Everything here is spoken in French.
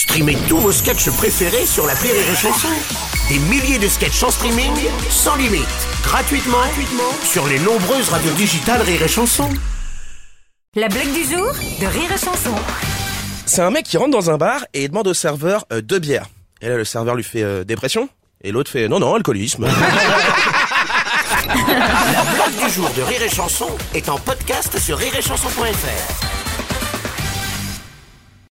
Streamez tous vos sketchs préférés sur la Rire et Chanson. Des milliers de sketchs en streaming, sans limite, gratuitement, gratuitement sur les nombreuses radios digitales Rire et Chanson. La blague du jour de Rire et Chanson. C'est un mec qui rentre dans un bar et demande au serveur euh, deux bières. Et là, le serveur lui fait euh, dépression. Et l'autre fait non, non, alcoolisme. La blague du jour de Rire et Chanson est en podcast sur rireetchanson.fr.